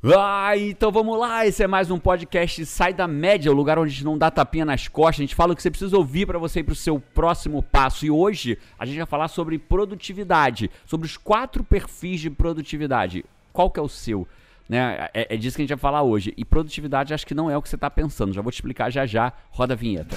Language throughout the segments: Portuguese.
Ah, então vamos lá, esse é mais um podcast Sai da Média, o lugar onde a gente não dá tapinha nas costas, a gente fala o que você precisa ouvir para você ir pro seu próximo passo. E hoje a gente vai falar sobre produtividade, sobre os quatro perfis de produtividade. Qual que é o seu? Né? É, é disso que a gente vai falar hoje. E produtividade acho que não é o que você está pensando, já vou te explicar já já. Roda a vinheta.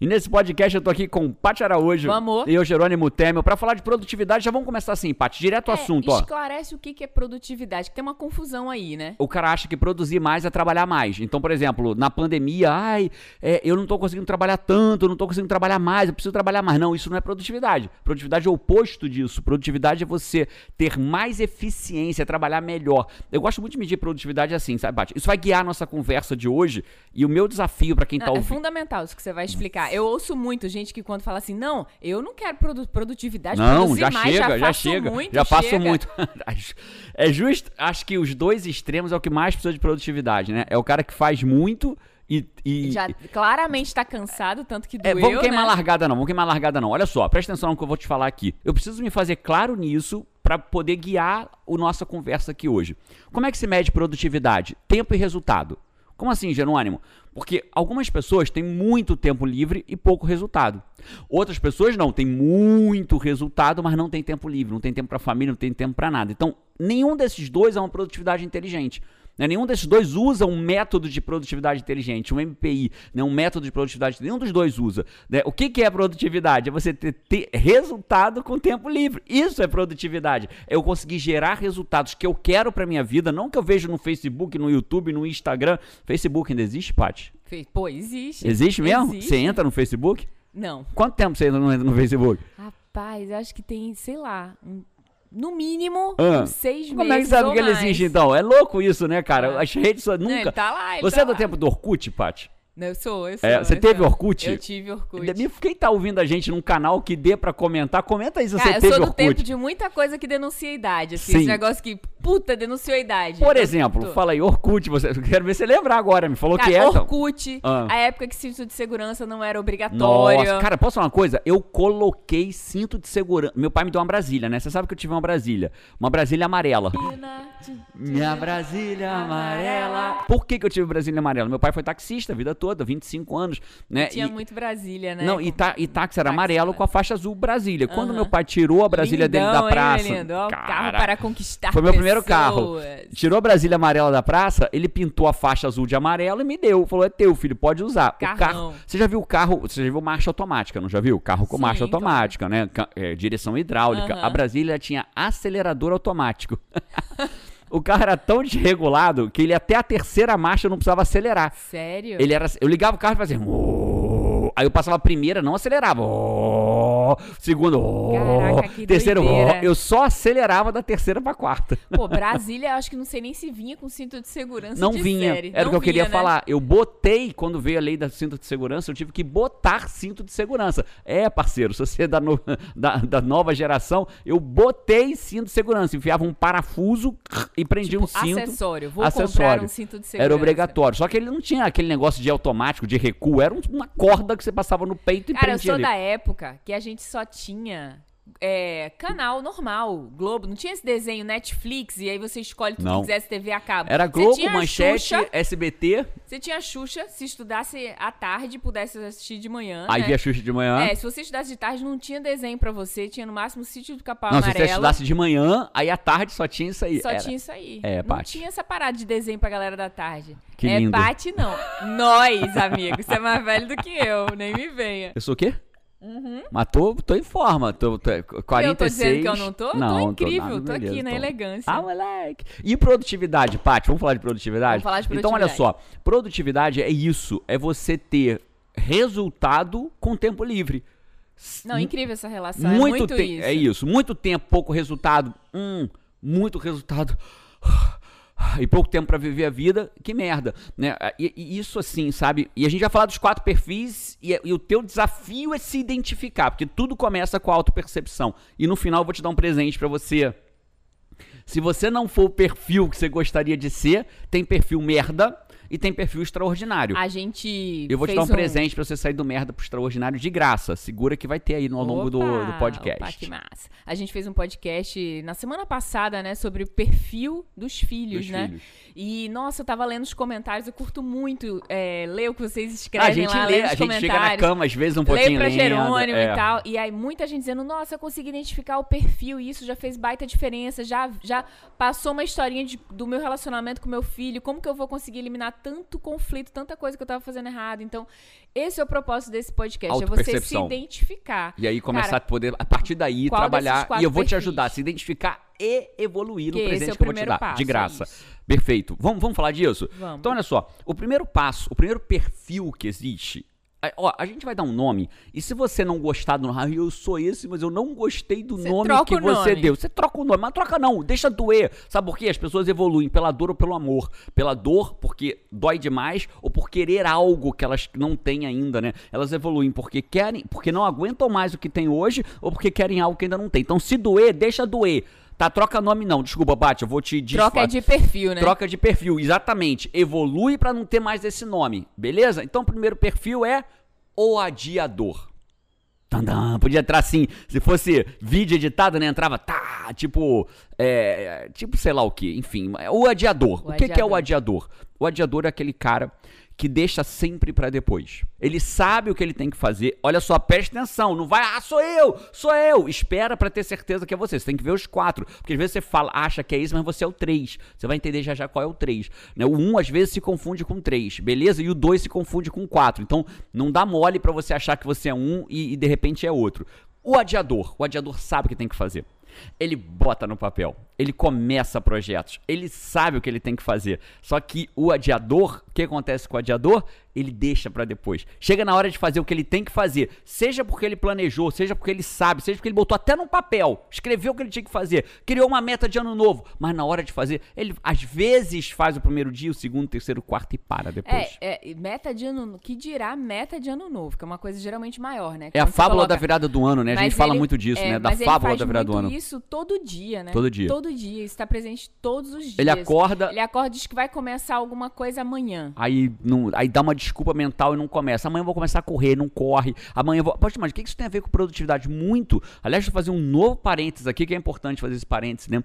E nesse podcast eu tô aqui com Paty Araújo Vamos. e eu, Jerônimo Temel, pra falar de produtividade. Já vamos começar assim, Paty, direto ao É, assunto, ó. Esclarece o que é produtividade, que tem uma confusão aí, né? O cara acha que produzir mais é trabalhar mais. Então, por exemplo, na pandemia, ai, é, eu não tô conseguindo trabalhar tanto, eu não tô conseguindo trabalhar mais, eu preciso trabalhar mais. Não, isso não é produtividade. Produtividade é o oposto disso. Produtividade é você ter mais eficiência, trabalhar melhor. Eu gosto muito de medir produtividade assim, sabe, Paty? Isso vai guiar a nossa conversa de hoje e o meu desafio pra quem tá Não, é ouvindo. fundamental isso que você vai explicar. Eu ouço muito gente que quando fala assim, não, eu não quero produ- produtividade, Não, já mais, chega, já, já, chega. muito, já faço chega. muito. é justo, acho que os dois extremos é o que mais precisa de produtividade, né? É o cara que faz muito e. e- Já claramente tá cansado, tanto que É, doeu, vamos queimar né? largada não, vamos queimar largada não. Olha só, presta atenção no que eu vou te falar aqui. Eu preciso me fazer claro nisso para poder guiar a nossa conversa aqui hoje. Como é que se mede produtividade? Tempo e resultado. Como assim, Jerônimo? Porque algumas pessoas têm muito tempo livre e pouco resultado. Outras pessoas não, têm muito resultado, mas não têm tempo livre, não tem tempo para família, não tem tempo para nada. Então, nenhum desses dois é uma produtividade inteligente. Né? Nenhum desses dois usa um método de produtividade inteligente, um MPI, né? um método de produtividade. Nenhum dos dois usa. né? O que, que é produtividade? É você ter, ter resultado com tempo livre. Isso é produtividade. É eu conseguir gerar resultados que eu quero para minha vida, não que eu vejo no Facebook, no YouTube, no Instagram. Facebook ainda existe, Paty? Pô, existe. Existe mesmo? Existe. Você entra no Facebook? Não. Quanto tempo você ainda não entra no Facebook? Rapaz, acho que tem, sei lá, um- no mínimo, Ah. seis Como meses é que sabe ou que ele mais. existe então? É louco isso, né, cara? Ah. As redes Não, nunca. ele tá lá, ele Você tá é do lá. tempo do Orkut, Paty? Não, eu sou, eu sou. É, você eu teve sou. Orkut? Eu tive Orkut. Quem tá ouvindo a gente num canal que dê pra comentar, comenta aí se Cara, você eu teve sou do Orkut. tempo de muita coisa que denuncia a idade. Assim, Sim. esse negócio que, puta, denunciou a idade. Por Eu exemplo, tô- fala aí, Orkut, você, eu quero ver você lembrar agora, me falou Cara, que é. então. Orkut, Ah. a época que cinto de segurança não era obrigatório. Nossa, cara, posso falar uma coisa? Eu coloquei cinto de segurança. Meu pai me deu uma Brasília, né? Você sabe que eu tive uma Brasília. Uma Brasília amarela. Minha Brasília amarela. Por que, que eu tive Brasília amarela? Meu pai foi taxista a vida toda, 25 anos, né? Tinha E- muito Brasília, né? Não, e, tá, e táxi era Táxi, amarelo né? com a faixa azul Brasília. Quando Aham. meu pai tirou a Brasília dele Lindão, da hein, praça. lindo? Ó, o carro cara, para conquistar foi meu primeiro carro. Tirou a Brasília amarela da praça, ele pintou a faixa azul de amarelo e me deu. Falou: é teu, filho, pode usar. O carro. Você já viu o carro? Você já viu marcha automática, não já viu? Carro com Sim, marcha claro. automática, né? É, direção hidráulica. Aham. A Brasília tinha acelerador automático. o carro era tão desregulado que ele até a terceira marcha não precisava acelerar. Sério? Ele era, eu ligava o carro e fazia. Aí eu passava a primeira, não acelerava. "Oh". Segundo, "Oh". Caraca, que terceiro. "Oh". eu só acelerava da terceira pra quarta. Pô, Brasília, acho que não sei nem se vinha com cinto de segurança Não de vinha. série. Era o que eu queria né? falar. Eu botei, quando veio a lei da cinto de segurança, eu tive que botar cinto de segurança. É, parceiro, se você é da, no- da, da nova geração, eu botei cinto de segurança. Enfiava um parafuso e prendia Tipo, um cinto. acessório. Vou Acessório. comprar um cinto de segurança. Era obrigatório. Só que ele não tinha aquele negócio de automático, de recuo. Era um- uma corda que você passava no peito e Cara, eu prendia sou ali. da época que a gente só tinha é, canal normal, Globo. Não tinha esse desenho Netflix e aí você escolhe tudo Não. que quisesse TV a cabo. Era Globo, Manchete, Xuxa, SBT. você tinha Xuxa, se estudasse à tarde, pudesse assistir de manhã. Aí né? via Xuxa de manhã. É, se você estudasse de tarde, não tinha desenho pra você, tinha no máximo Sítio do Capão não, se você Amarelo. estudasse de manhã, aí à tarde só tinha isso aí. Só Era. tinha isso aí. É, não Paty. tinha essa parada de desenho pra galera da tarde. Que é lindo. Paty, não. Nós, amigo. Você é mais velho do que eu, nem me venha. Eu sou o quê? Mas tô, tô em forma. Tô, tô, 46. Eu tô dizendo que eu não tô? Não, tô incrível, nada, tô, aqui beleza, na tô. elegância. Ah, moleque. E produtividade, Paty? Vamos falar de produtividade? Vamos falar de Então, olha produtividade. só. Produtividade é isso. É você ter resultado com tempo livre. Não, incrível essa relação. muito é muito te- isso. É isso. Muito tempo, pouco resultado. Hum, muito resultado. E pouco tempo pra viver a vida, que merda, né? E, e isso assim, sabe? E a gente vai falar dos quatro perfis e, e o teu desafio é se identificar, porque tudo começa com a autopercepção. E no final eu vou te dar um presente pra você. Se você não for o perfil que você gostaria de ser, tem perfil merda e tem perfil extraordinário. A gente. Eu vou te dar um, presente pra você sair do merda pro extraordinário de graça. Segura que vai ter aí no, ao longo do, do podcast. Opa, que massa. A gente fez um podcast na semana passada, né, sobre o perfil dos filhos, Dos né? filhos. E, nossa, eu tava lendo os comentários, eu curto muito é, ler o que vocês Ah, escrevem a gente lá, lê, a gente chega na cama às vezes um pouquinho pra lendo. Jerônimo é. e tal. E aí muita gente dizendo, nossa, eu consegui identificar o perfil e isso já fez baita diferença. Já, já passou uma historinha de- do meu relacionamento com meu filho. Como que eu vou conseguir eliminar tanto conflito, tanta coisa que eu tava fazendo errado? Então, esse é o propósito desse podcast. É você se identificar. E aí começar Cara, a poder, a partir daí, trabalhar. E eu vou te ajudar a se identificar e evoluir no presente é que eu vou te dar. passo, de é graça. Perfeito. Vamos, vamos falar disso? Vamos. Então, olha só. O primeiro passo, o primeiro perfil que existe. A- Ó, a gente vai dar um nome. E se você não gostar do nome, ah, eu sou esse, mas eu não gostei do Você nome que você nome. deu. Você troca o nome, mas troca não, deixa doer. Sabe por quê? As pessoas evoluem pela dor ou pelo amor. Pela dor, porque dói demais, ou por querer algo que elas não têm ainda, né? Elas evoluem porque querem, porque não aguentam mais o que tem hoje, ou porque querem algo que ainda não tem. Então, se doer, deixa doer. Tá, troca nome não. Desculpa, Bate, eu vou te Troca desfa- de perfil, né? Troca de perfil, exatamente. Evolui pra não ter mais esse nome, beleza? Então, o primeiro perfil é o adiador. Tandam, podia entrar assim, se fosse vídeo editado, né? Entrava, tá, tipo, é, tipo sei lá o que, enfim. O adiador. O O, que, que é o adiador. adiador? O adiador é aquele cara que deixa sempre pra depois. Ele sabe o que ele tem que fazer. Olha só, preste atenção, não vai, ah, sou eu, sou eu. Espera pra ter certeza que é você. Você tem que ver os quatro, porque às vezes você fala, acha que é isso, mas você é o três. Você vai entender já já qual é o três. Né? O um às vezes se confunde com três, beleza? E o dois se confunde com quatro. Então, não dá mole pra você achar que você é um e, e de repente é outro. O adiador, o adiador sabe o que tem que fazer. Ele bota no papel, ele começa projetos, ele sabe o que ele tem que fazer. Só que o adiador, o que acontece com o adiador? Ele deixa pra depois. Chega na hora de fazer o que ele tem que fazer, seja porque ele planejou, seja porque ele sabe, seja porque ele botou até num papel, escreveu o que ele tinha que fazer, criou uma meta de ano novo, mas na hora de fazer, ele às vezes faz o primeiro dia, o segundo, o terceiro, o quarto e para depois. É, é, meta de ano que dirá meta de ano novo, que é uma coisa geralmente maior, né? É a fábula coloca- da virada do ano, né? A gente Mas fala ele- muito disso, é, né? Da fábula da virada do ano. isso todo dia, né? Todo dia. Todo dia. Isso tá presente todos os dias. Ele acorda, Ele acorda e diz que vai começar alguma coisa amanhã. Aí, não, aí dá uma desculpa mental e não começa. Amanhã eu vou começar a correr, não corre. Amanhã eu vou. Poxa, mas o que isso tem a ver com produtividade? Muito. Aliás, eu fazer um novo parênteses aqui, que é importante fazer esse parênteses, né?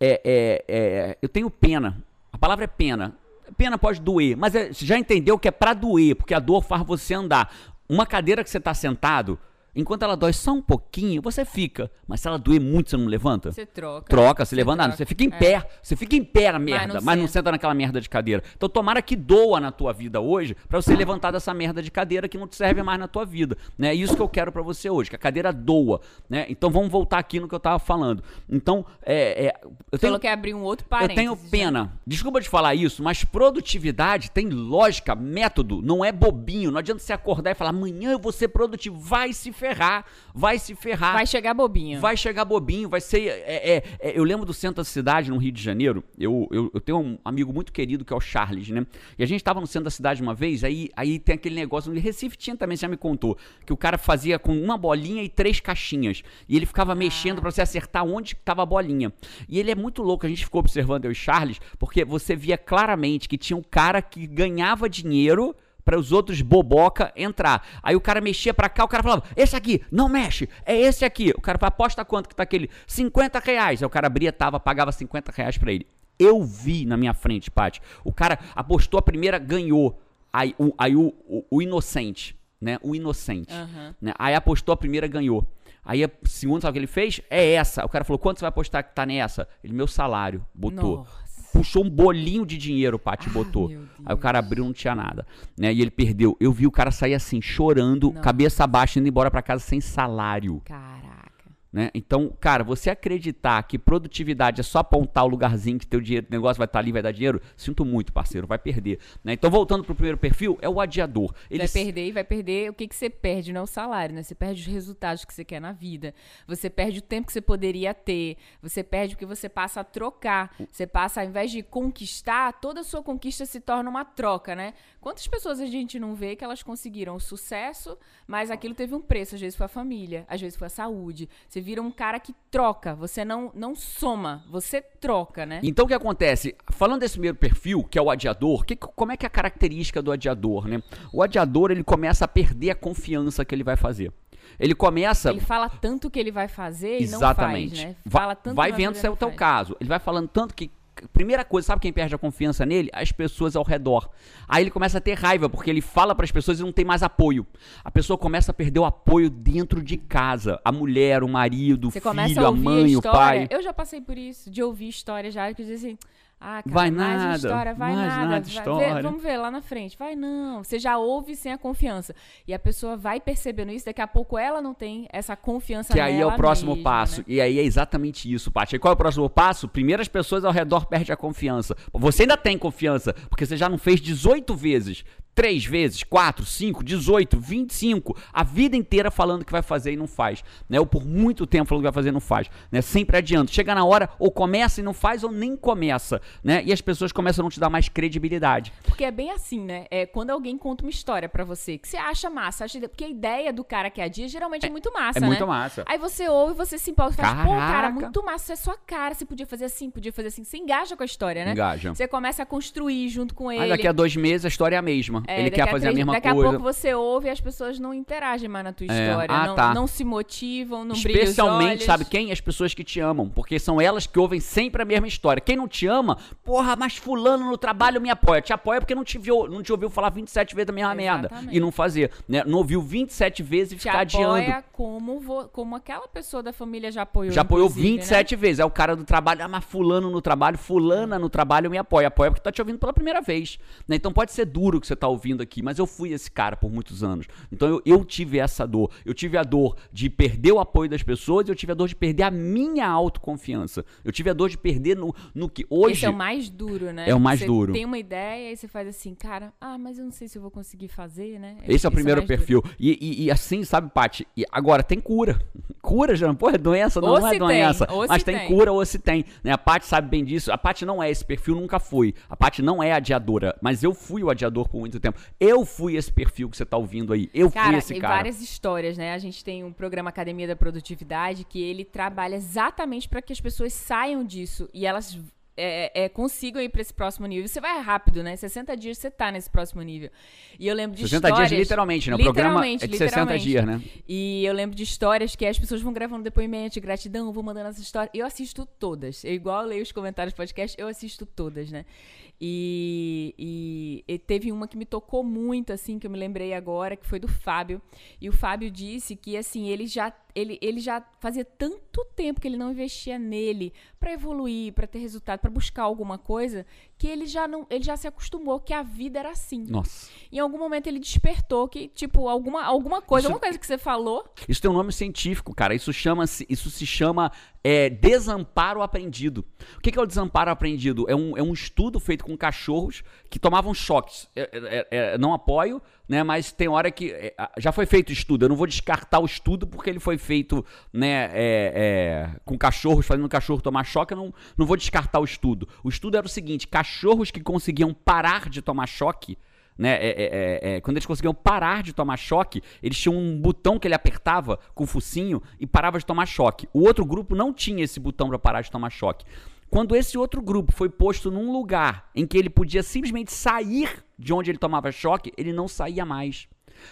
É, é, é, eu tenho pena. A palavra é pena. Pena pode doer, mas é- você já entendeu que é pra doer, porque a dor faz você andar. Uma cadeira que você tá sentado, enquanto ela dói só um pouquinho, você fica. Mas se ela doer muito, você não levanta? Você troca. Troca, se Você levanta, troca. você fica em É. pé, você fica em pé na merda, não mas não, senta. naquela merda de cadeira. Então tomara que doa na tua vida hoje pra você levantar dessa merda de cadeira que não te serve mais na tua vida, né? É isso que eu quero pra você hoje, que a cadeira doa, né? Então vamos voltar aqui no que eu tava falando. Então, é, é, eu tenho que abrir um outro eu parênteses. tenho né? pena. Desculpa te falar isso, mas produtividade tem lógica, método, não é bobinho. Não adianta você acordar e falar, amanhã eu vou ser produtivo. Vai se ferrar, vai se ferrar. Vai chegar bobinho. Vai chegar bobinho, vai ser. é, é, é, eu lembro do centro da cidade, no Rio de Janeiro. Eu, eu, eu tenho um amigo muito querido que é o Charles, né? E a gente tava no centro da cidade uma vez, aí, aí tem aquele negócio. No Recife tinha também, você já me contou. Que o cara fazia com uma bolinha e três caixinhas. E ele ficava mexendo pra você acertar onde tava a bolinha. E ele é muito louco, a gente ficou observando eu e Charles, porque você via claramente que tinha um cara que ganhava dinheiro para os outros boboca entrar. Aí o cara mexia pra cá, o cara falava, esse aqui, não mexe, é esse aqui. O cara falava, aposta quanto que tá aquele? 50 reais. Aí o cara abria, tava, pagava 50 reais pra ele. Eu vi na minha frente, Paty. O cara apostou a primeira, ganhou. Aí o, aí o, o, o inocente, né? O inocente. Aham. né? Aí apostou a primeira, ganhou. Aí a segunda, sabe o que ele fez? É essa. O cara falou, quanto você vai apostar que tá nessa? Ele, meu salário. Botou Nossa. Puxou um bolinho de dinheiro, o Paty Ah, botou. Aí o cara abriu, não tinha nada. Né? E ele perdeu. Eu vi o cara sair assim, chorando, Não. cabeça baixa, indo embora pra casa sem salário. Caraca. Né? Então, cara, você acreditar que produtividade é só apontar o lugarzinho que teu dinheiro, negócio vai estar ali, vai dar dinheiro, sinto muito, parceiro, vai perder. Né? Então, voltando pro primeiro perfil, é o adiador. Ele Vai perder e vai perder. O que, que você perde não é o salário, né? Você perde os resultados que você quer na vida. Você perde o tempo que você poderia ter. Você perde o que você passa a trocar. Você passa, ao invés de conquistar, toda a sua conquista se torna uma troca, né? Quantas pessoas a gente não vê que elas conseguiram o sucesso, mas aquilo teve um preço. Às vezes foi a família, às vezes foi a saúde. Você Você vira um cara que troca, você não, não soma, você troca, né? Então o que acontece? Falando desse primeiro perfil, que é o adiador, que, como é que é a característica do adiador, né? O adiador, ele começa a perder a confiança que ele vai fazer. Ele começa. Ele fala tanto que ele vai fazer e Exatamente. não faz, né? Vai- Fala tanto vai que vendo se é o teu caso. Ele vai falando tanto que. Primeira coisa, sabe quem perde a confiança nele? As pessoas ao redor. Aí ele começa a ter raiva, porque ele fala para as pessoas e não tem mais apoio. A pessoa começa a perder o apoio dentro de casa. A mulher, o marido, o filho, a mãe, a o pai. Eu já passei por isso, de ouvir história já, que dizia assim. Ah, cara, Vai mais nada, história, vai mais nada. nada vai- história. vamos ver lá na frente. Vai não. Você já ouve sem a confiança. E a pessoa vai percebendo isso, daqui a pouco ela não tem essa confiança Que aí é o próximo mesma, passo. né? E aí é exatamente isso, Paty. E qual é o próximo passo? Primeiro as pessoas ao redor perdem a confiança. Você ainda tem confiança, porque você já não fez 18 vezes. 3 vezes, 4, 5, 18, 25. A vida inteira falando que vai fazer e não faz. Né? Ou por muito tempo falando que vai fazer e não faz. Né? Sempre adianta. Chega na hora, ou começa e não faz, ou nem começa. Né? E as pessoas começam a não te dar mais credibilidade. Porque é bem assim, né? É quando alguém conta uma história pra você que você acha massa, acha... porque a ideia do cara que adia geralmente é, muito massa, é né? muito massa. Aí você ouve, você se empolga, fala, pô, cara, muito massa, isso é sua cara, você podia fazer assim, podia fazer assim. Você engaja com a história, né? Engaja. Você começa a construir junto com ele. Aí daqui a dois meses a história é a mesma. É, Ele daqui quer fazer a três- mesma daqui coisa. a pouco você ouve e as pessoas não interagem mais na tua É. história. Ah, não, tá. não se motivam, não Especialmente, sabe quem? As pessoas que te amam. Porque são elas que ouvem sempre a mesma história. Quem não te ama, porra, mas fulano no trabalho me apoia. Te apoia porque não te, viu, não te ouviu falar 27 vezes da mesma merda. Exatamente. E não fazer. Né? Não ouviu 27 vezes e Te ficar adiando. apoia como, vo- como aquela pessoa da família já apoiou. Já apoiou inclusive, né? 27 vezes. É o cara do trabalho, ah, mas fulano no trabalho, fulana no trabalho me apoia. Apoia porque tá te ouvindo pela primeira vez. né? Então pode ser duro que você tá ouvindo aqui, mas eu fui esse cara por muitos anos. Então eu, eu tive essa dor. Eu tive a dor de perder o apoio das pessoas e eu tive a dor de perder a minha autoconfiança. Eu tive a dor de perder no, no que hoje. Esse é o mais duro, né? É o mais você duro. tem uma ideia e você faz assim, cara, ah, mas eu não sei se eu vou conseguir fazer, né? Esse é o primeiro mais duro. perfil. E, e- e assim, sabe, Paty? E agora, tem cura. Cura, já. Pô, é doença, não, não é tem, doença. mas tem, tem. cura ou se tem. Né? A Paty sabe bem disso. A Paty não é esse perfil, nunca foi. A Paty não é adiadora. Mas eu fui o adiador por muito tempo. Eu fui esse perfil que você tá ouvindo aí. Eu fui Cara, esse tem cara. várias histórias, né? A gente tem um programa Academia da Produtividade que ele trabalha exatamente para que as pessoas saiam disso e elas é, é, consigam ir para esse próximo nível. Você vai rápido, né? 60 dias você tá nesse próximo nível. E eu lembro de 60 histórias... dias literalmente, né? O programa é de 60 literalmente. dias, né? E eu lembro de histórias que as pessoas vão gravando depoimento de gratidão, vou mandando essa história. Eu assisto todas. Eu igual leio os comentários do podcast, eu assisto todas, né? E, e- e teve uma que me tocou muito, assim, que eu me lembrei agora, que foi do Fábio. E o Fábio disse que, assim, ele já, ele, ele já fazia tanto tempo que ele não investia nele pra evoluir, pra ter resultado, pra buscar alguma coisa, que ele já não, ele já se acostumou que a vida era assim. Nossa. Em algum momento ele despertou que, tipo, alguma, alguma coisa, Isso- alguma coisa que você falou. Isso tem um nome científico, cara. Isso chama -se, isso se chama é, desamparo aprendido. O que é o desamparo aprendido? É um, é um estudo feito com cachorros que tomavam choques. É, é, é, não apoio, né? Mas tem hora que é, já foi feito o estudo. Eu não vou descartar o estudo porque ele foi feito, né? é, é, com cachorros fazendo o cachorro tomar choque. Eu não, não vou descartar o estudo. O estudo era o seguinte: cachorros que conseguiam parar de tomar choque né? é- é- é- é, quando eles conseguiam parar de tomar choque, eles tinham um botão que ele apertava com o focinho e parava de tomar choque. O outro grupo não tinha esse botão para parar de tomar choque. Quando esse outro grupo foi posto num lugar em que ele podia simplesmente sair de onde ele tomava choque, ele não saía mais.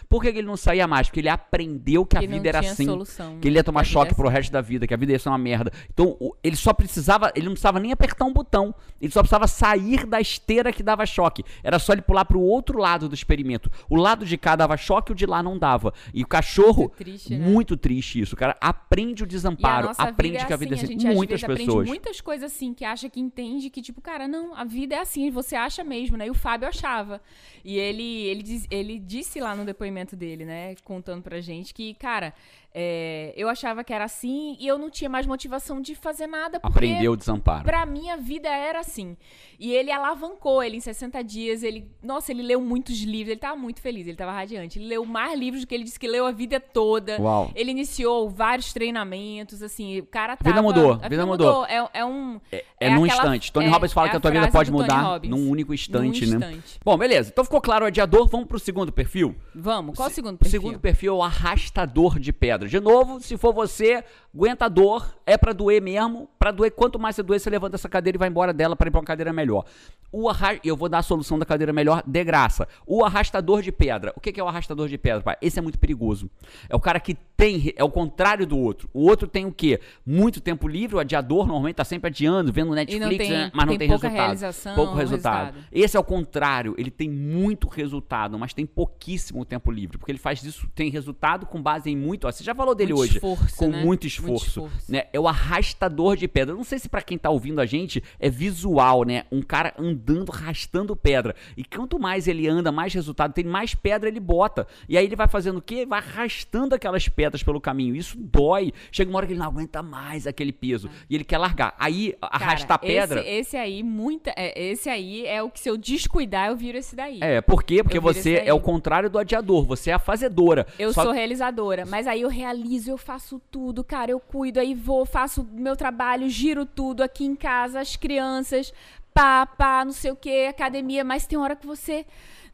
Por que ele não saía mais? Porque ele aprendeu que a Que não vida era assim. solução, que ele né? ia tomar a vida choque é pro assim. resto da vida, que a vida ia ser uma merda. Então, ele só precisava, ele não precisava nem apertar um botão. Ele só precisava sair da esteira que dava choque. Era só ele pular pro outro lado do experimento. O lado de cá dava choque, o de lá não dava. E o cachorro, Muito triste, né? muito triste isso. O cara aprende o a desamparo, aprende é que a vida é assim, assim. a gente às Muitas pessoas. muitas coisas assim, que acha que entende, que tipo, cara, não, a vida é assim, você acha mesmo, né? E o Fábio achava. E ele, ele, diz- ele disse lá no depoimento dele, né, contando pra gente, que, cara, é, eu achava que era assim e eu não tinha mais motivação de fazer nada, porque Aprendeu o desamparo. Pra mim, a vida era assim. E ele alavancou, ele em 60 dias, ele. Nossa, ele leu muitos livros, ele tava muito feliz, ele tava radiante. Ele leu mais livros do que ele disse que leu a vida toda. Uau. Ele iniciou vários treinamentos, assim, o cara A tava. vida mudou, a a vida mudou. É, é um. É, é num aquela- instante. Tony é- Robbins fala é que a tua vida pode mudar Robbins. num único instante, Num né? instante. Bom, beleza. Então ficou claro o adiador. Vamos pro segundo perfil? Vamos, qual o segundo O perfil? segundo perfil é o arrastador de pedras. De novo, se for você, aguenta a dor, é para doer mesmo. Para doer, quanto mais você doer, você levanta essa cadeira e vai embora dela para ir pra uma cadeira melhor. O arra... Eu vou dar a solução da cadeira melhor de graça. O arrastador de pedra. O que é o arrastador de pedra, pai? Esse é muito perigoso. É o cara que tem, é o contrário do outro. O outro tem o quê? Muito tempo livre, o adiador normalmente tá sempre adiando, vendo Netflix, tem- né? mas não tem tem, resultado. Pouco resultado. resultado. Esse é o contrário, ele tem muito resultado, mas tem pouquíssimo tempo livre, porque ele faz isso, tem resultado com base em muito, ó, você já falou dele Muito hoje, esforço, com né? muito Muito esforço, esforço. né? É o arrastador de pedra. Não sei se pra quem tá ouvindo a gente é visual, né? Um cara andando, arrastando pedra. E quanto mais ele anda, mais resultado tem, mais pedra ele bota. E aí ele vai fazendo o quê? Vai arrastando aquelas pedras pelo caminho. Isso dói. Chega uma hora que ele não aguenta mais aquele peso e ele quer largar. Aí arrastar Cara, pedra Esse, esse aí, muita, é, esse aí é o que se eu descuidar, eu viro esse daí. É, por quê? Porque você é o contrário do adiador, você é a fazedora. Eu Só- sou realizadora, mas aí eu realizo, eu faço tudo, cara, eu cuido, aí vou, faço meu trabalho, giro tudo aqui em casa, as crianças, pá, pá, não sei o que, academia, mas tem hora que você,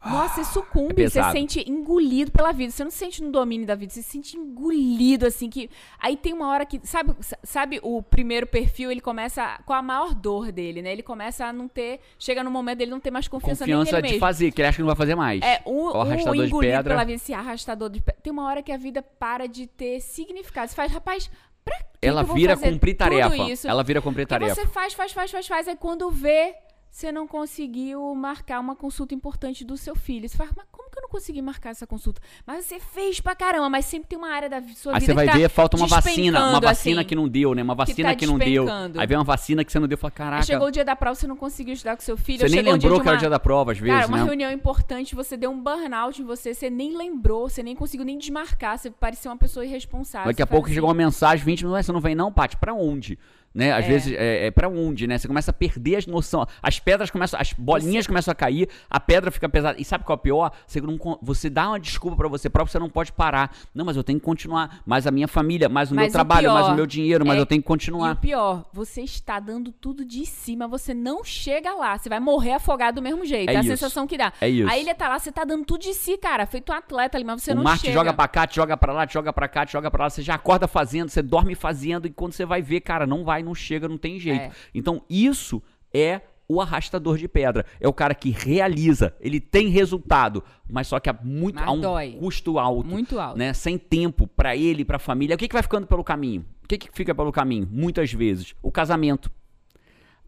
nossa, você sucumbe, é você sente engolido pela vida, você não se sente no domínio da vida, você se sente engolido, assim, que, aí tem uma hora que, sabe, sabe o primeiro perfil, ele começa com a maior dor dele, né, ele começa a não ter, chega no momento dele não ter mais confiança, nem confiança nele de mesmo. fazer, que ele acha que não vai fazer mais. É, um, o arrastador de engolido pedra. pela vida, esse arrastador de pedra. Tem uma hora que a vida para de ter significado. Você faz, rapaz, pra que Ela que vira cumprir tarefa. Ela vira cumprir tarefa. você faz, faz, faz, faz, faz. Aí quando vê, você não conseguiu marcar uma consulta importante do seu filho. Você fala, mas como que eu não consegui marcar essa consulta? Mas você fez pra caramba, mas sempre tem uma área da sua Aí vida você vai que tá ver, falta uma vacina, uma vacina assim. que não deu, né? Uma vacina tá que, não deu. Aí vem uma vacina que você não deu, fala, Aí caraca, chegou o dia da prova, você não conseguiu estudar com seu filho. você nem lembrou que era o dia da prova, às vezes, Cara, uma né? reunião importante, você deu um burnout em você, você nem lembrou, você nem conseguiu nem desmarcar, você parecia uma pessoa irresponsável. Daqui a pouco faz chegou uma assim, mensagem, 20 minutos, você não vem não, Paty? Pra onde? Né? Às É. vezes, é, é pra onde, né? Você começa a perder as noções. As pedras começam, as bolinhas começam a cair, a pedra fica pesada. E sabe qual é o pior? Você, não você dá uma desculpa pra você próprio, você não pode parar. Não, mas eu tenho que continuar. Mais a minha família, mais o meu Mas o trabalho, mais o pior meu dinheiro, mas é- eu tenho que E continuar. o pior, você está dando tudo de cima, você não chega lá, você vai morrer afogado do mesmo jeito. É É, a isso. sensação que dá. É isso. A ilha tá lá, você tá dando tudo de si, cara, feito um atleta ali, mas você o não mar te chega. joga pra cá, te joga pra lá, te joga pra cá, te joga pra lá. Você já acorda fazendo, você dorme fazendo, e quando você vai ver, cara, não vai, não chega, não tem jeito. É. Então, isso é o arrastador de pedra. É o cara que realiza, ele tem resultado, mas só que a, muito, Mas a um dói. custo alto. Muito alto. Né? Sem tempo pra ele, pra família. O que, que vai ficando pelo caminho? O que, que fica pelo caminho? Muitas vezes. O casamento,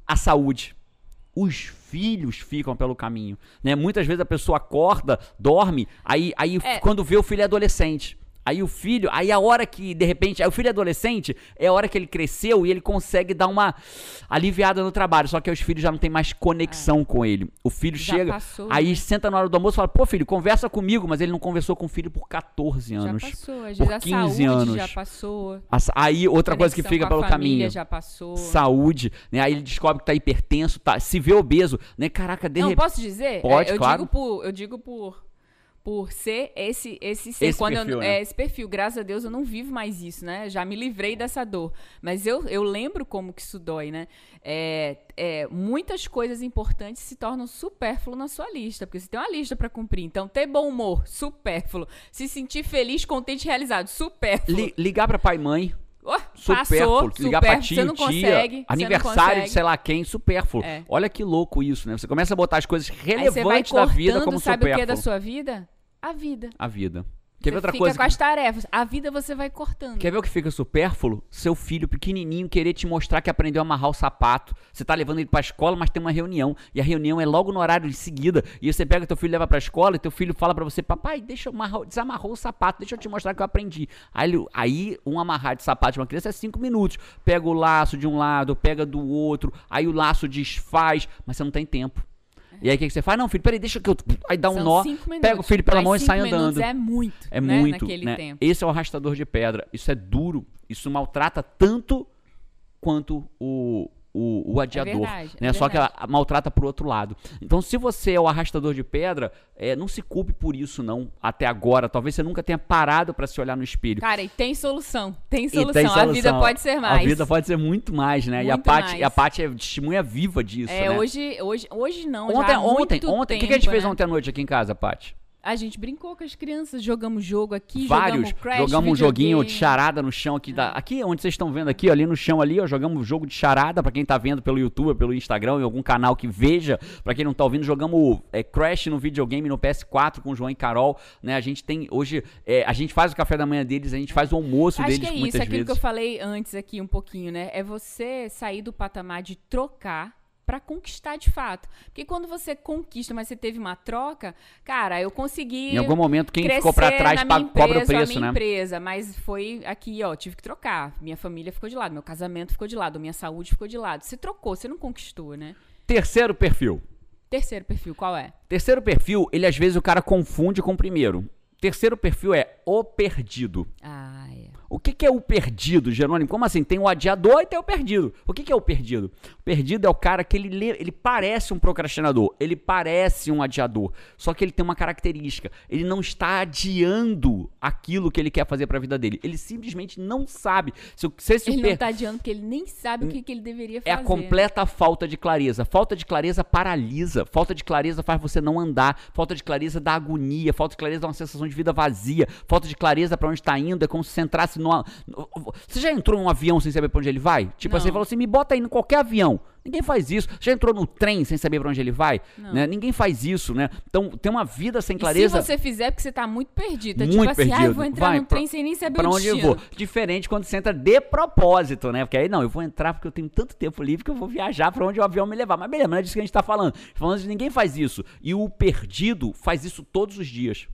a saúde. Os filhos ficam pelo caminho, né? Muitas vezes a pessoa acorda, dorme, aí, aí É. quando vê o filho é adolescente. Aí o filho, aí a hora que, de repente, aí o filho é adolescente, é a hora que ele cresceu e ele consegue dar uma aliviada no trabalho. Só que os filhos já não tem mais conexão com ele. O filho É. Já chega, passou, aí né? senta na hora do almoço e fala, pô filho, conversa comigo. Mas ele não converseu com o filho por 14 Já anos. passou, às por vezes a 15 saúde anos. já passou. Aí outra coisa que fica pelo caminho. já passou. Saúde, né? Aí ele descobre que tá hipertenso, tá, se vê obeso, né? Caraca, de Não, repente. posso dizer? Pode, É, eu claro. digo por, eu digo por por ser esse esse ser Esse quando perfil, eu, né? é esse perfil, graças a Deus eu não vivo mais isso, né? Já me livrei dessa dor, mas eu, eu lembro como que isso dói, né? É, é, muitas coisas importantes se tornam supérfluo na sua lista, porque você tem uma lista pra cumprir. Então, ter bom humor, supérfluo. Se sentir feliz, contente, e realizado, supérfluo. Li- ligar pra pai e mãe, Oh, supérfluo. passou, ligar pra supérfluo, tia, você não tia, consegue, aniversário de consegue. sei lá quem, supérfluo. É. Olha que louco isso, né? Você começa a botar as coisas relevantes da vida como sabe o que é supérfluo. da sua vida? A vida. A vida. Quer ver outra fica coisa? com as tarefas. A vida você vai cortando. Quer ver o que fica supérfluo? Seu filho pequenininho querer te mostrar que aprendeu a amarrar o sapato. Você tá levando ele pra escola, mas tem uma reunião. E a reunião é logo no horário de seguida. E você pega teu filho e leva pra escola e teu filho fala pra você: Papai, deixa eu amarrar, desamarrou o sapato, deixa eu te mostrar que eu aprendi. Aí, aí um amarrar de sapato de uma criança é cinco minutos. Pega o laço de um lado, pega do outro, aí o laço desfaz, mas você não tem tempo. E aí o que, que você faz? Não, filho, peraí, deixa que eu. Aí dá um São nó, minutos. pega o filho pela mão e sai andando. É muito. É né, muito, Naquele né? tempo. Esse é o arrastador de pedra. Isso é duro. Isso maltrata tanto quanto o, o, o adiador. verdade, é né? Só que verdade. ela maltrata pro outro lado. Então, se você é o arrastador de pedra, é, não se culpe por isso, não. Até agora. Talvez você nunca tenha parado pra se olhar no espelho. Cara, e tem solução. Tem solução. tem A vida solução. pode ser mais. A vida pode ser muito mais, né? e a Muito Paty, e a Paty é testemunha viva disso, É, né? hoje, hoje, hoje não. Ontem, ontem, ontem. O que, que a gente tempo, fez né? ontem à noite aqui em casa, Paty? A gente brincou com as crianças, jogamos jogo aqui, Vários. jogamos Crash, jogamos um joguinho de charada no chão aqui. Da, aqui onde vocês estão vendo aqui, ali no chão ali, ó, jogamos um jogo de charada pra quem tá vendo pelo YouTube, pelo Instagram, em algum canal que veja. Pra quem não tá ouvindo, jogamos é, Crash no videogame no PS4 com o João e Carol, né? A gente tem hoje, é, a gente faz o café da manhã deles, a gente faz o almoço Acho deles que é isso, muitas aquilo vezes. que eu falei antes aqui um pouquinho, né? É você sair do patamar de trocar pra conquistar de fato. Porque quando você conquista, mas você teve uma troca, cara, eu consegui Em algum momento, quem ficou pra trás na pa- minha cobra o preço, minha né? empresa, mas foi aqui, ó, tive que trocar. Minha família ficou de lado, meu casamento ficou de lado, minha saúde ficou de lado. Você trocou, você não conquistou, né? Terceiro perfil. Terceiro perfil, qual é? Terceiro perfil, ele às vezes o cara confunde com o primeiro. Terceiro perfil é o perdido. Ah, é. O que, que é o perdido, Jerônimo? Como assim? Tem o adiador e tem o perdido. O que, que é o perdido? O perdido é o cara que ele, lê- ele parece um procrastinador, ele parece um adiador, só que ele tem uma característica. Ele não está adiando aquilo que ele quer fazer para a vida dele. Ele simplesmente não sabe. Se, se esse Ele per- não tá adiando porque ele nem sabe o que, que ele deveria fazer. é a completa falta de clareza. Falta de clareza paralisa. Falta de clareza faz você não andar. Falta de clareza dá agonia. Falta de clareza dá uma sensação de vida vazia. Falta de clareza pra onde está indo é como se você entrasse numa. Você já entrou num avião sem saber pra onde ele vai? Tipo Não. assim, falou assim: me bota aí em qualquer avião. Ninguém faz isso. Já entrou no trem sem saber pra onde ele vai? Né? Ninguém faz isso, né? Então, tem uma vida sem E clareza. se você fizer, é porque você tá muito perdido. É Muito tipo assim, ah, eu perdido. vou entrar Vai, no pra- trem sem nem saber Pra onde eu vou. Diferente quando você entra de propósito, né? Porque aí, não, eu vou entrar porque eu tenho tanto tempo livre que eu vou viajar pra onde o avião me levar. Mas beleza, mas não é disso que a gente tá falando. Falando de ninguém faz isso. E o perdido faz isso todos os dias.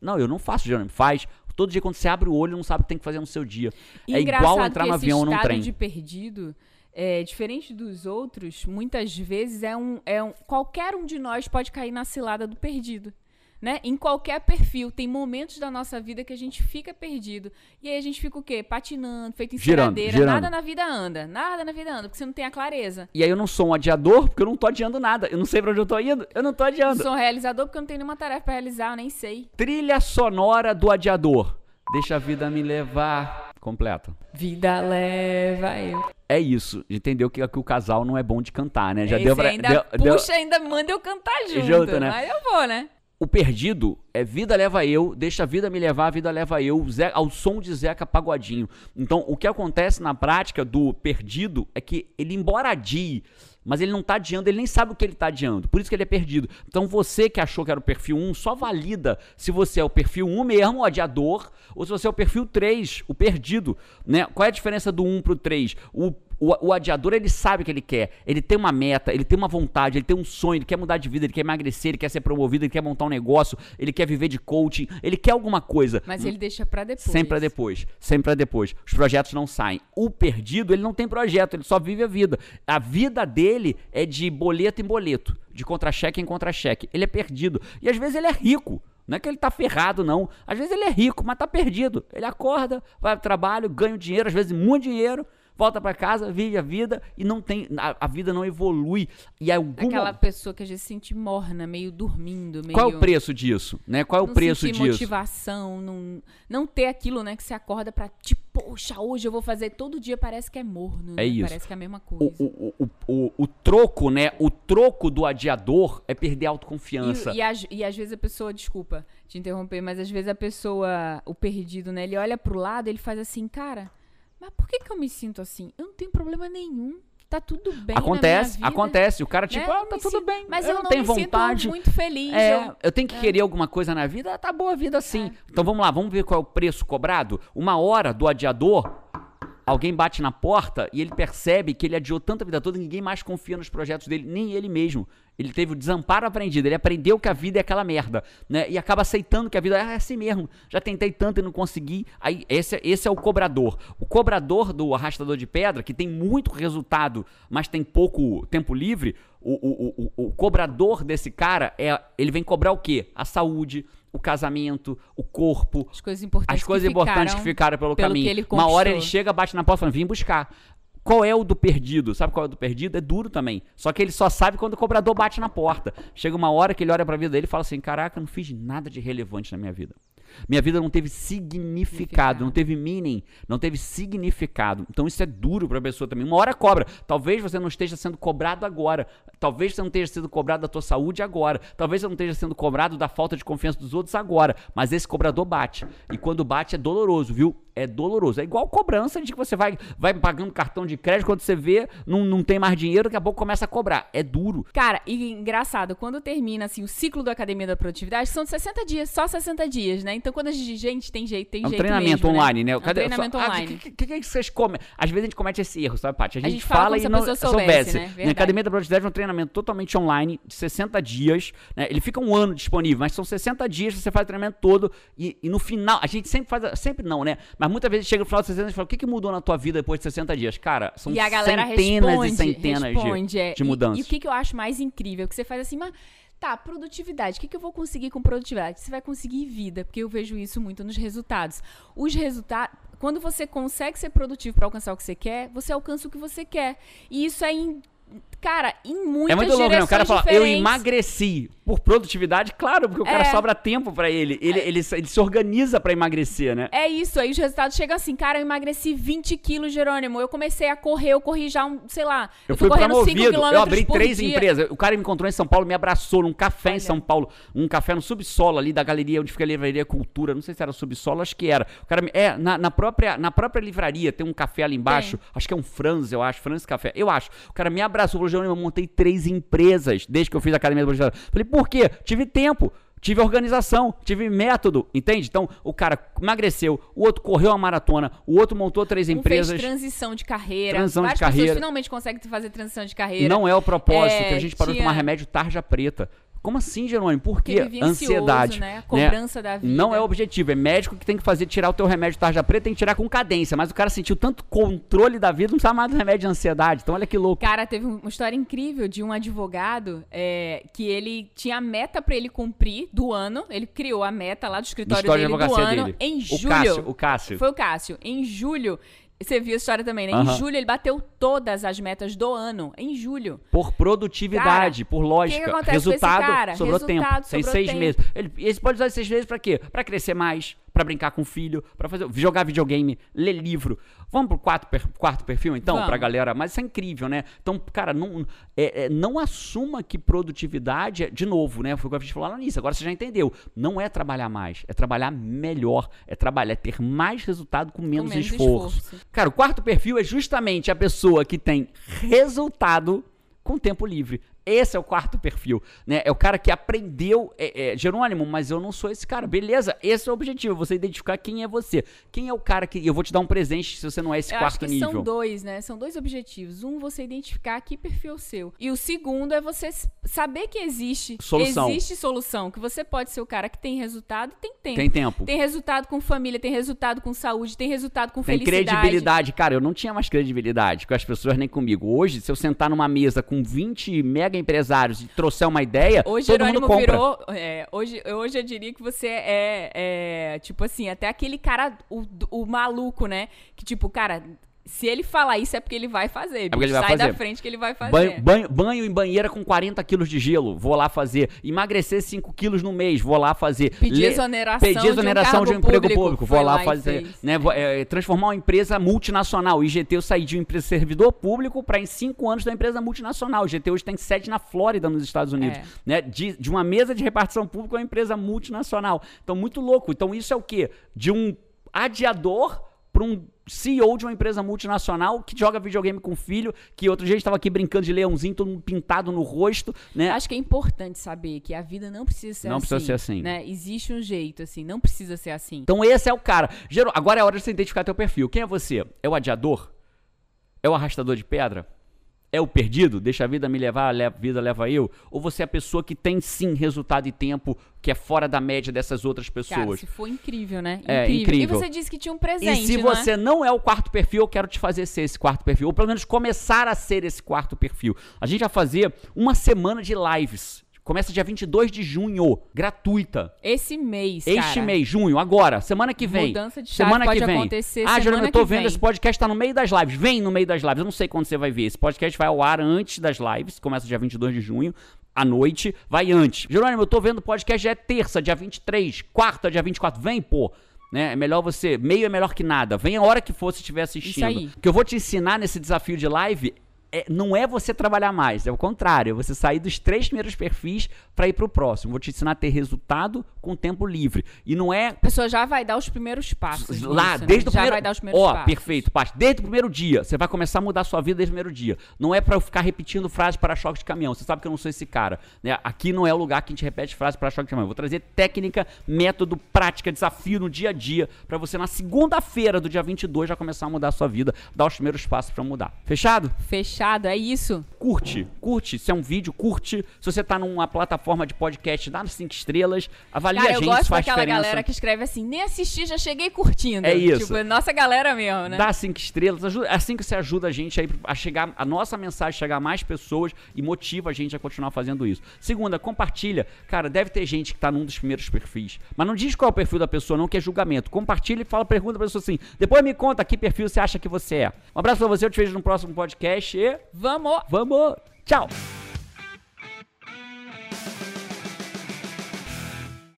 Não, eu não faço, Jerônimo. Faz. Todo dia quando você abre o olho, não sabe o que tem que fazer no seu dia. é igual entrar no avião ou num trem. de perdido, é, diferente dos outros, muitas vezes é um, é um. Qualquer um de nós pode cair na cilada do perdido. Né? Em qualquer perfil, tem momentos da nossa vida que a gente fica perdido. E aí a gente fica o quê? Patinando, feito Girando, enceradeira. girando. Nada na vida anda. Nada na vida anda, porque você não tem a clareza. E aí eu não sou um adiador porque eu não tô adiando nada. Eu não sei pra onde eu tô indo. Eu não tô Eu adiando. sou um realizador porque eu não tenho nenhuma tarefa pra realizar, eu nem sei. Trilha sonora do adiador. Deixa a vida me levar. Completa. Vida leva eu. É isso. Entendeu que, que o casal não é bom de cantar, né? Já Esse deu pra. ainda deu- deu- puxa, ainda manda eu cantar junto. Junto, né? Aí eu vou, né? O perdido é vida leva eu, deixa a vida me levar, a vida leva eu, ao som de Zeca Pagodinho. Então, o que acontece na prática do perdido é que ele, embora adie, mas ele não tá adiando, ele nem sabe o que ele tá adiando. Por isso que ele é perdido. Então, você que achou que era o perfil 1, só valida se você é o perfil 1 mesmo, o adiador, ou se você é o perfil 3, o perdido. Né? Qual é a diferença do 1 pro 3? O o, o adiador, ele sabe o que ele quer. Ele tem uma meta, ele tem uma vontade, ele tem um sonho, ele quer mudar de vida, ele quer emagrecer, ele quer ser promovido, ele quer montar um negócio, ele quer viver de coaching, ele quer alguma coisa. Mas ele deixa pra depois. Sempre pra depois, sempre pra depois. Os projetos não saem. O perdido, ele não tem projeto, ele só vive a vida. A vida dele é de boleto em boleto, de contra-cheque em contra-cheque. Ele é perdido. E às vezes ele é rico. Não é que ele tá ferrado, não. Às vezes ele é rico, mas tá perdido. Ele acorda, vai pro trabalho, ganha dinheiro, às vezes muito dinheiro, volta pra casa, vive a vida e não tem. A, a vida não evolui. E alguma. Aquela pessoa que a gente se sente morna, meio dormindo, meio... Qual é o preço disso? Né? Qual é o não preço disso? motivação, não, não ter aquilo, né, que você acorda pra, tipo, poxa, hoje eu vou fazer todo dia, parece que é morno, né? É isso. Parece que é a mesma O, coisa. o, o, o, o troco, né? O troco do adiador é perder a autoconfiança. E, e, às- e às vezes a pessoa, desculpa te interromper, mas às vezes a pessoa, o perdido, né, ele olha pro lado ele faz assim, cara, mas por que que eu me sinto assim? Eu não tenho problema nenhum. Tá tudo bem acontece, na minha vida. acontece. O cara, né? tipo, ah, tá tudo sinto- bem. Mas eu, eu, não não tenho me vontade. sinto muito feliz. É, eu- eu tenho que querer alguma coisa na vida, tá boa a vida assim. É. Então vamos lá, vamos ver qual é o preço cobrado. Uma hora do adiador, alguém bate na porta e ele percebe que ele adiou tanta vida toda, ninguém mais confia nos projetos dele, nem ele mesmo. Ele teve o desamparo aprendido, ele aprendeu que a vida é aquela merda, né? E acaba aceitando que a vida é assim mesmo. Já tentei tanto e não consegui. Aí esse, esse é o cobrador. O cobrador do arrastador de pedra, que tem muito resultado, mas tem pouco tempo livre, o, o, o, o cobrador desse cara é. Ele vem cobrar o quê? A saúde, o casamento, o corpo, As coisas importantes as coisas que importantes que ficaram ficaram pelo, pelo caminho. Uma hora ele chega, bate na porta e fala, vim buscar. Qual é o do perdido? Sabe qual é o do perdido? É duro também. Só que ele só sabe quando o cobrador bate na porta. Chega uma hora que ele olha pra vida dele e fala assim: Caraca, eu não fiz nada de relevante na minha vida. Minha vida não teve significado, não teve meaning, não teve significado. Então isso é duro para a pessoa também. Uma hora cobra. Talvez você não esteja sendo cobrado agora. Talvez você não esteja sendo cobrado da tua saúde agora. Talvez você não esteja sendo cobrado da falta de confiança dos outros agora. Mas esse cobrador bate. E quando bate é doloroso, viu? É doloroso. É igual cobrança de que você vai, vai pagando cartão de crédito, quando você vê, não, não tem mais dinheiro, daqui a pouco começa a cobrar. É duro. Cara, e engraçado, quando termina assim o ciclo da Academia da Produtividade, são 60 dias, só 60 dias, né? Então quando a gente, gente tem jeito, tem é um jeito treinamento mesmo, online, né? né? É um Cadê, treinamento só, online. O que, que, que, vocês comem? Às vezes a gente comete esse erro, sabe, Paty? A, a gente, fala, fala e não soubesse, soubesse. Né? Na Academia da Produtividade é um treinamento totalmente online, de 60 dias, né? Ele fica um ano disponível, mas são 60 dias, você faz o treinamento todo e, e no final, a gente sempre faz, sempre não, né? Mas muitas vezes chega no final de 60 e fala, o que, que mudou na tua vida depois de 60 dias? Cara, são centenas responde, e centenas responde, de, é. de mudanças. E, e, o que, que eu acho mais incrível? Que você faz assim, mas tá, produtividade. O que, que eu vou conseguir com produtividade? Você vai conseguir vida, porque eu vejo isso muito nos resultados. Os resultados. Quando você consegue ser produtivo para alcançar o que você quer, você alcança o que você quer. E isso é em Cara, em muitas É muito louco, né? O cara fala, diferentes. eu emagreci por produtividade, claro, porque o cara É. sobra tempo pra ele. Ele, ele, ele se organiza pra emagrecer, né? É isso, aí os resultados chegam assim, cara, eu emagreci 20 quilos, Jerônimo. Eu comecei a correr, eu corri já um, sei lá, Eu tô fui correndo 5 promovido, eu abri três dia. empresas. O cara me encontrou em São Paulo, me abraçou num café em Olha. São Paulo, um café no subsolo ali da galeria onde fica a livraria Cultura. Não sei se era subsolo, acho que era. O cara me, é, na, na própria, na própria livraria tem um café ali embaixo, acho que é um Franz, eu acho, Franz Café. Eu acho. O cara me abraçou, falou, Jerônimo, eu montei três empresas desde que eu fiz a academia do Bolsonaro. Falei, por quê? Tive tempo. Tive organização, tive método, entende? Então, o cara emagreceu, o outro correu uma maratona, o outro montou três Um empresas. fez transição de carreira. Transição de carreira. finalmente conseguem fazer transição de carreira. Não é o propósito, É, que a gente parou de tinha- tomar remédio tarja preta. Como assim, Jerônimo? Por Porque quê? Ansiedade. né? A cobrança da vida. Não é o objetivo, é médico que tem que fazer tirar o teu remédio tarja preta, tem que tirar com cadência. Mas o cara sentiu tanto controle da vida, não precisa mais do remédio de ansiedade. Então olha que louco. Cara, teve uma história incrível de um advogado é, que ele tinha a meta pra ele cumprir do ano. Ele criou a meta lá do Do escritório de dele do advocacia ano dele. em O julho. Cássio, o Cássio. Foi o Cássio. Em julho, você viu a história também, né? Aham. Em julho ele bateu todas as metas do ano. Em julho. Por produtividade, por lógica. que que acontece com Resultado, esse cara? sobrou Resultado, tempo. Tem sobrou seis tempo. meses. Ele, e você pode usar esses seis meses pra quê? Pra crescer mais, pra brincar com o filho, pra fazer, jogar videogame, ler livro. Vamos pro quarto, per- quarto perfil, então, Vamos. pra galera? Mas isso é incrível, né? Então, cara, não, é- é, não assuma que produtividade é, de novo, né? Foi o que a gente falou lá início, agora você já entendeu. Não é trabalhar mais, é trabalhar melhor, é trabalhar, é ter mais resultado com menos, menos esforço. esforço. Cara, o quarto perfil é justamente a pessoa que tem resultado com tempo livre. Esse é o quarto perfil, né? É o cara que aprendeu, é, é, Jerônimo, mas eu não sou esse cara. Beleza, esse é o objetivo, você identificar quem é você. Quem é o cara que eu vou te dar um presente se você não é esse Eu quarto nível. são dois, né? São dois objetivos. Um, você identificar que perfil é o seu. E o segundo é você saber que existe Solução. Existe solução. Que você pode ser o cara que tem resultado e tem tempo. Tem tempo. Tem resultado com família, tem resultado com saúde, tem resultado com Tem felicidade. credibilidade. Cara, eu não tinha mais credibilidade com as pessoas nem comigo. Hoje, se eu sentar numa mesa com 20 mega empresários e trouxer uma ideia, Hoje todo Jerônimo mundo compra. virou. é, hoje, hoje eu diria que você é, é, tipo assim, até aquele cara, o, o maluco, né? Que tipo, cara, se ele falar isso é porque ele vai fazer. porque ele vai Sai da fazer. frente que ele vai fazer. Banho, banho, banho em banheira com 40 quilos de gelo, vou lá fazer. Emagrecer 5 quilos no mês, vou lá fazer. Pedir Le- exoneração pedir de um exoneração de um, emprego público, público, vou lá lá fazer. Né, é, transformar uma empresa multinacional. O IGT eu saí de empresa servidor público para em 5 anos da empresa multinacional. O IGT hoje tem sede na Flórida, nos Estados Unidos. É. Né, de, de uma mesa de repartição pública a uma empresa multinacional. Então, muito louco. Então, isso é o quê? De um adiador para um CEO de uma empresa multinacional que joga videogame com o filho, que outro dia estava aqui brincando de leãozinho, todo pintado no rosto, né? Acho que é importante saber que a vida não precisa ser Não assim. precisa ser assim. Né? Existe um jeito, assim, não precisa ser assim. Então esse é o cara. Agora é a hora de você identificar teu perfil. Quem é você? É o adiador? É o arrastador de pedra? É o perdido? Deixa a vida me levar, a vida leva eu? Ou você é a pessoa que tem sim resultado e tempo que é fora da média dessas outras Cara, pessoas? se for incrível, né? É, incrível. E você disse que tinha um E presente, se não você é? não é o quarto perfil, eu quero te fazer ser esse quarto perfil. Ou pelo menos começar a ser esse quarto perfil. A gente vai fazer uma semana de lives. Começa dia 22 de junho, gratuita. Esse mês, Este cara. mês, junho, agora, semana que vem. Mudança de chave semana pode que vem. acontecer ah, Jerônimo, semana eu tô vendo vem. esse podcast tá no meio das lives. Vem no meio das lives. Eu não sei quando você vai ver. Esse podcast vai ao ar antes das lives, começa dia 22 de junho. à noite, vai antes. Jerônimo, eu tô vendo o podcast já é terça, dia 23, quarta, dia 24. Vem, pô. Né? É melhor você. Meio é melhor que nada. Vem a hora que for se estiver assistindo. Isso aí. O que eu vou te ensinar nesse desafio de live é- não é você trabalhar mais, é o contrário, é você sair dos três primeiros perfis para ir pro próximo. Vou te ensinar a ter resultado com tempo livre. E não é A pessoa já vai dar os primeiros passos. lá, nisso, né? desde o já primeiro. vai dar os primeiros Ó, passos. perfeito, Paty. Desde o primeiro dia, você vai começar a mudar a sua vida desde o primeiro dia. Não é pra eu ficar repetindo frases para choque de caminhão. Você sabe que eu não sou esse cara, né? Aqui não é o lugar que a gente repete frases para choque de caminhão. Eu vou trazer técnica, método, prática, desafio no dia a dia para você na segunda-feira do dia 22 já começar a mudar a sua vida, dar os primeiros passos para mudar. Fechado? Fechado, é isso. Curte, curte. Se é um vídeo, curte. Se você tá numa plataforma de podcast, dá 5 estrelas, avalia Cara, a eu gente, gosto faz daquela diferença. galera que escreve assim, nem assisti, já cheguei curtindo. É isso. Tipo, nossa galera mesmo, né? Dá cinco estrelas, ajuda, é assim que você ajuda a gente aí a chegar, a nossa mensagem chegar a mais pessoas e motiva a gente a continuar fazendo isso. Segunda, compartilha. Cara, deve ter gente que tá num dos primeiros perfis, mas não diz qual é o perfil da pessoa, não, que é julgamento. Compartilha e fala, pergunta pra pessoa assim, depois me conta que perfil você acha que você é. Um abraço pra você, eu te vejo no próximo podcast Vamos! vamos! Tchau!